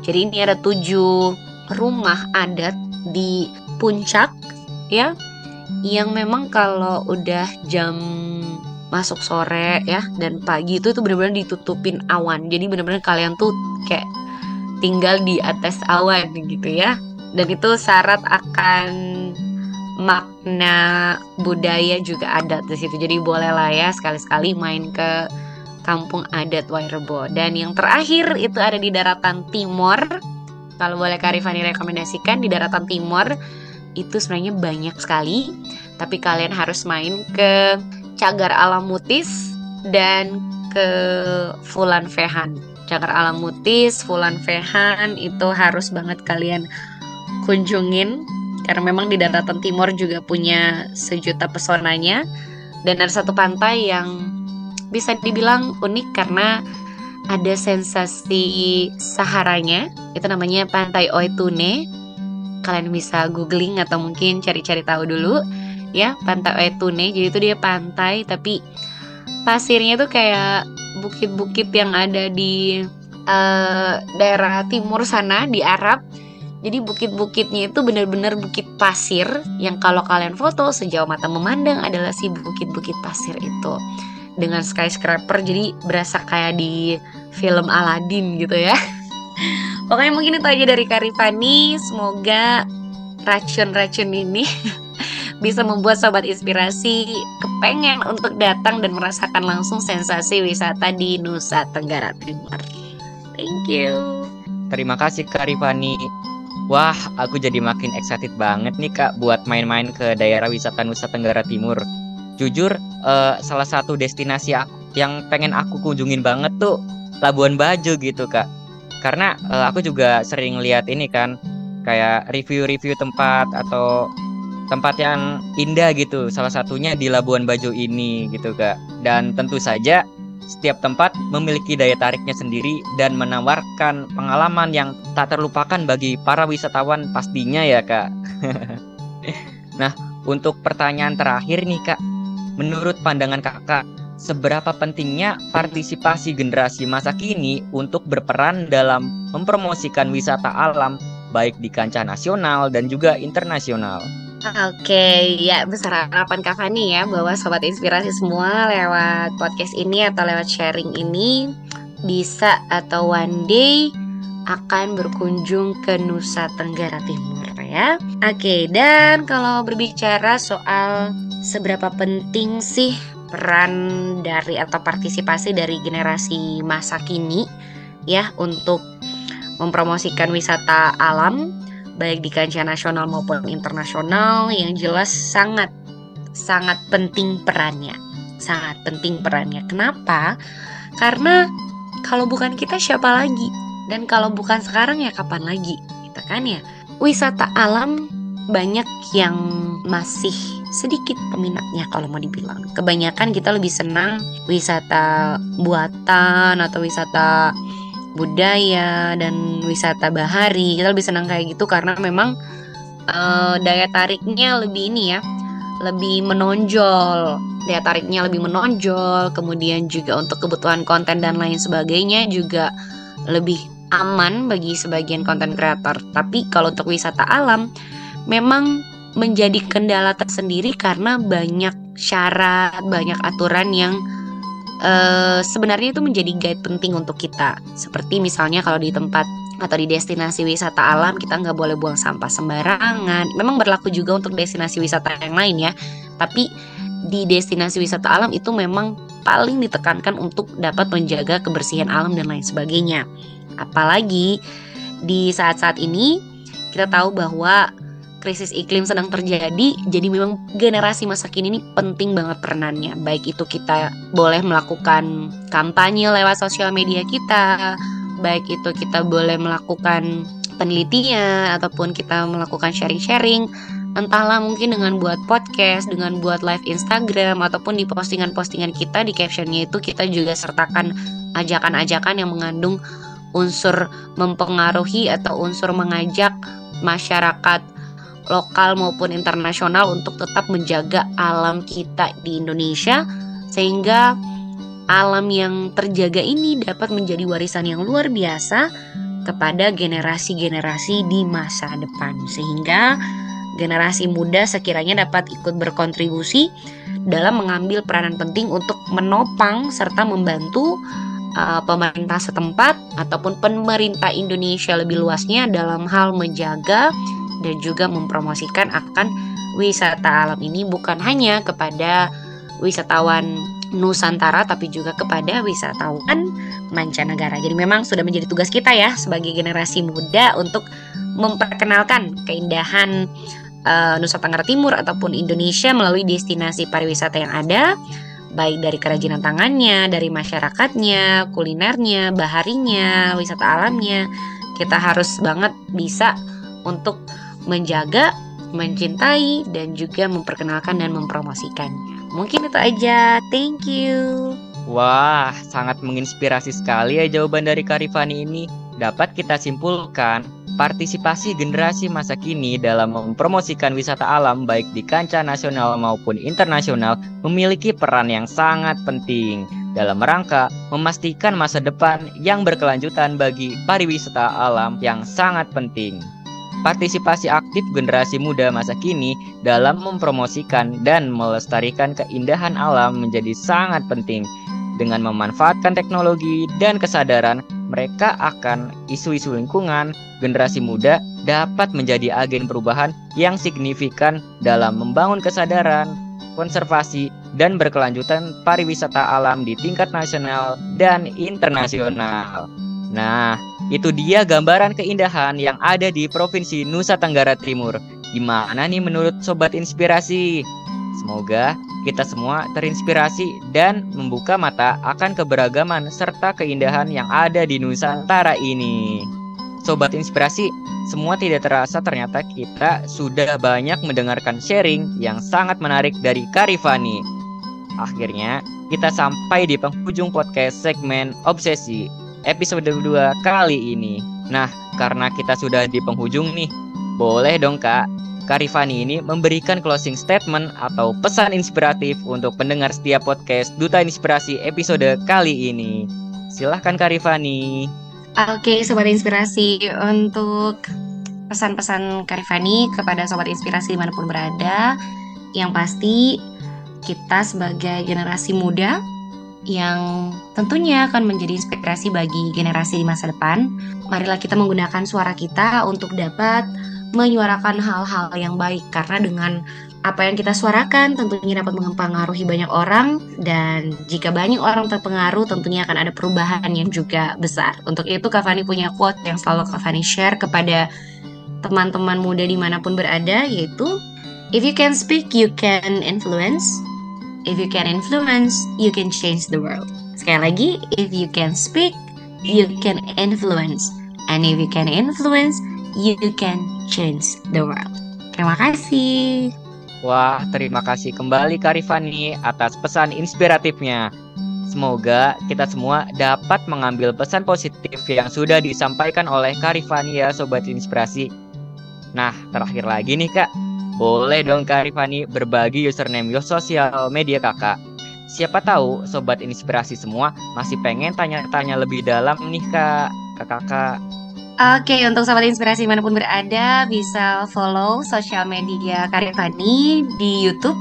Jadi ini ada tujuh rumah adat di puncak, ya, yang memang kalau udah jam masuk sore ya dan pagi itu tuh benar-benar ditutupin awan. Jadi benar-benar kalian tuh kayak tinggal di atas awan gitu ya. Dan itu syarat akan makna budaya juga ada di situ. Jadi boleh lah ya sekali-sekali main ke kampung adat Wairebo. Dan yang terakhir itu ada di daratan timur. Kalau boleh Karifani rekomendasikan di daratan timur itu sebenarnya banyak sekali. Tapi kalian harus main ke Cagar Alam Mutis dan ke Fulan Vehan. Cagar Alam Mutis, Fulan Vehan itu harus banget kalian kunjungin. Karena memang di daratan timur juga punya sejuta pesonanya. Dan ada satu pantai yang bisa dibilang unik karena ada sensasi saharanya. Itu namanya pantai Oetune kalian bisa googling atau mungkin cari-cari tahu dulu ya pantai Oetune jadi itu dia pantai tapi pasirnya tuh kayak bukit-bukit yang ada di uh, daerah timur sana di Arab jadi bukit-bukitnya itu benar-benar bukit pasir yang kalau kalian foto sejauh mata memandang adalah si bukit-bukit pasir itu dengan skyscraper jadi berasa kayak di film Aladdin gitu ya. Pokoknya mungkin itu aja dari Karifani. Semoga racun-racun ini bisa membuat sobat inspirasi kepengen untuk datang dan merasakan langsung sensasi wisata di Nusa Tenggara Timur. Thank you. Terima kasih Karifani. Wah, aku jadi makin excited banget nih kak buat main-main ke daerah wisata Nusa Tenggara Timur. Jujur, uh, salah satu destinasi aku yang pengen aku kunjungin banget tuh Labuan Bajo gitu kak. Karena uh, aku juga sering lihat ini kan, kayak review-review tempat atau tempat yang indah gitu. Salah satunya di Labuan Bajo ini gitu kak. Dan tentu saja setiap tempat memiliki daya tariknya sendiri dan menawarkan pengalaman yang tak terlupakan bagi para wisatawan pastinya ya kak. nah untuk pertanyaan terakhir nih kak, menurut pandangan kakak seberapa pentingnya partisipasi generasi masa kini untuk berperan dalam mempromosikan wisata alam baik di kancah nasional dan juga internasional. Oke, ya besar harapan Kak Fani ya bahwa sobat inspirasi semua lewat podcast ini atau lewat sharing ini bisa atau one day akan berkunjung ke Nusa Tenggara Timur ya. Oke, dan kalau berbicara soal seberapa penting sih peran dari atau partisipasi dari generasi masa kini ya untuk mempromosikan wisata alam baik di kancah nasional maupun internasional yang jelas sangat sangat penting perannya. Sangat penting perannya. Kenapa? Karena kalau bukan kita siapa lagi? Dan kalau bukan sekarang ya kapan lagi? Kita kan ya. Wisata alam banyak yang masih sedikit peminatnya kalau mau dibilang. Kebanyakan kita lebih senang wisata buatan atau wisata budaya dan wisata bahari. Kita lebih senang kayak gitu karena memang uh, daya tariknya lebih ini ya lebih menonjol. Daya tariknya lebih menonjol kemudian juga untuk kebutuhan konten dan lain sebagainya juga lebih aman bagi sebagian konten kreator. Tapi kalau untuk wisata alam memang menjadi kendala tersendiri karena banyak syarat banyak aturan yang uh, sebenarnya itu menjadi guide penting untuk kita. Seperti misalnya kalau di tempat atau di destinasi wisata alam kita nggak boleh buang sampah sembarangan. Memang berlaku juga untuk destinasi wisata yang lain ya. Tapi di destinasi wisata alam itu memang paling ditekankan untuk dapat menjaga kebersihan alam dan lain sebagainya. Apalagi di saat-saat ini kita tahu bahwa krisis iklim sedang terjadi, jadi memang generasi masa kini ini penting banget peranannya. Baik itu kita boleh melakukan kampanye lewat sosial media kita, baik itu kita boleh melakukan penelitian ataupun kita melakukan sharing-sharing entahlah mungkin dengan buat podcast, dengan buat live Instagram ataupun di postingan-postingan kita di captionnya itu kita juga sertakan ajakan-ajakan yang mengandung unsur mempengaruhi atau unsur mengajak masyarakat lokal maupun internasional untuk tetap menjaga alam kita di Indonesia sehingga alam yang terjaga ini dapat menjadi warisan yang luar biasa kepada generasi-generasi di masa depan. Sehingga generasi muda sekiranya dapat ikut berkontribusi dalam mengambil peranan penting untuk menopang serta membantu uh, pemerintah setempat ataupun pemerintah Indonesia lebih luasnya dalam hal menjaga dan juga mempromosikan akan wisata alam ini bukan hanya kepada wisatawan Nusantara tapi juga kepada wisatawan mancanegara. Jadi memang sudah menjadi tugas kita ya sebagai generasi muda untuk memperkenalkan keindahan uh, Nusa Tenggara Timur ataupun Indonesia melalui destinasi pariwisata yang ada baik dari kerajinan tangannya, dari masyarakatnya, kulinernya, baharinya, wisata alamnya. Kita harus banget bisa untuk menjaga, mencintai, dan juga memperkenalkan dan mempromosikannya. Mungkin itu aja. Thank you. Wah, sangat menginspirasi sekali ya jawaban dari Karifani ini. Dapat kita simpulkan, partisipasi generasi masa kini dalam mempromosikan wisata alam baik di kancah nasional maupun internasional memiliki peran yang sangat penting dalam rangka memastikan masa depan yang berkelanjutan bagi pariwisata alam yang sangat penting. Partisipasi aktif generasi muda masa kini dalam mempromosikan dan melestarikan keindahan alam menjadi sangat penting. Dengan memanfaatkan teknologi dan kesadaran mereka akan isu-isu lingkungan, generasi muda dapat menjadi agen perubahan yang signifikan dalam membangun kesadaran, konservasi, dan berkelanjutan pariwisata alam di tingkat nasional dan internasional. Nah, itu dia gambaran keindahan yang ada di Provinsi Nusa Tenggara Timur. Gimana nih menurut Sobat Inspirasi? Semoga kita semua terinspirasi dan membuka mata akan keberagaman serta keindahan yang ada di Nusantara ini. Sobat Inspirasi, semua tidak terasa ternyata kita sudah banyak mendengarkan sharing yang sangat menarik dari Karifani. Akhirnya, kita sampai di penghujung podcast segmen Obsesi episode 2 kali ini. Nah, karena kita sudah di penghujung nih, boleh dong Kak, Karifani ini memberikan closing statement atau pesan inspiratif untuk pendengar setiap podcast Duta Inspirasi episode kali ini. Silahkan Karifani. Oke, Sobat Inspirasi, untuk pesan-pesan Karifani kepada Sobat Inspirasi di mana pun berada, yang pasti kita sebagai generasi muda yang tentunya akan menjadi inspirasi bagi generasi di masa depan. Marilah kita menggunakan suara kita untuk dapat menyuarakan hal-hal yang baik karena dengan apa yang kita suarakan tentunya dapat mempengaruhi banyak orang dan jika banyak orang terpengaruh tentunya akan ada perubahan yang juga besar. Untuk itu Kak Fani punya quote yang selalu Kak Fani share kepada teman-teman muda di mana pun berada yaitu If you can speak, you can influence. If you can influence, you can change the world. Sekali lagi, if you can speak, you can influence. And if you can influence, you can change the world. Terima kasih. Wah, terima kasih kembali Karifani atas pesan inspiratifnya. Semoga kita semua dapat mengambil pesan positif yang sudah disampaikan oleh Karifani ya Sobat Inspirasi. Nah, terakhir lagi nih Kak, boleh dong Kak Rifani berbagi username sosial media kakak. Siapa tahu sobat inspirasi semua masih pengen tanya-tanya lebih dalam nih Kak, kakak-kakak. Oke, untuk sobat inspirasi mana pun berada bisa follow sosial media Kak Rifani di YouTube.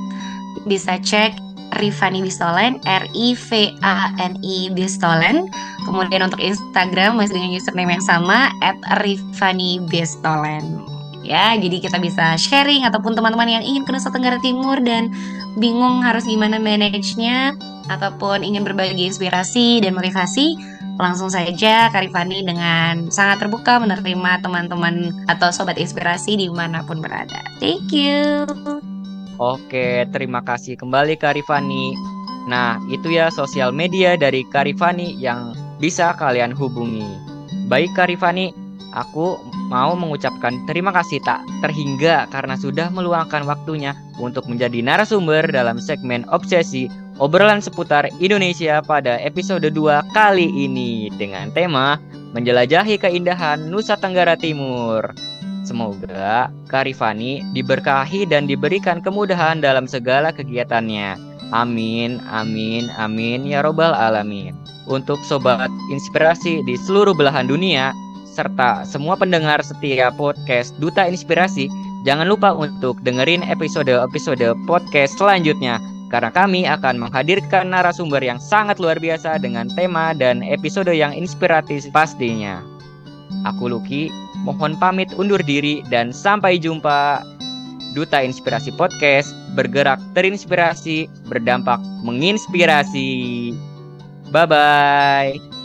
Bisa cek Rifani Bistolen, R I V A N I Bistolen. Kemudian untuk Instagram masih dengan username yang sama @rifani Bistolen ya. Jadi kita bisa sharing ataupun teman-teman yang ingin ke Nusa Tenggara Timur dan bingung harus gimana manage-nya ataupun ingin berbagi inspirasi dan motivasi, langsung saja Karifani dengan sangat terbuka menerima teman-teman atau sobat inspirasi di mana pun berada. Thank you. Oke, terima kasih kembali Karifani. Nah, itu ya sosial media dari Karifani yang bisa kalian hubungi. Baik Karifani, Aku mau mengucapkan terima kasih tak terhingga karena sudah meluangkan waktunya untuk menjadi narasumber dalam segmen Obsesi obrolan seputar Indonesia pada episode 2 kali ini dengan tema Menjelajahi Keindahan Nusa Tenggara Timur. Semoga Karifani diberkahi dan diberikan kemudahan dalam segala kegiatannya. Amin, amin, amin ya robbal alamin. Untuk sobat inspirasi di seluruh belahan dunia, serta semua pendengar setia podcast Duta Inspirasi, jangan lupa untuk dengerin episode-episode podcast selanjutnya karena kami akan menghadirkan narasumber yang sangat luar biasa dengan tema dan episode yang inspiratif pastinya. Aku Lucky, mohon pamit undur diri dan sampai jumpa. Duta Inspirasi Podcast bergerak terinspirasi, berdampak menginspirasi. Bye bye.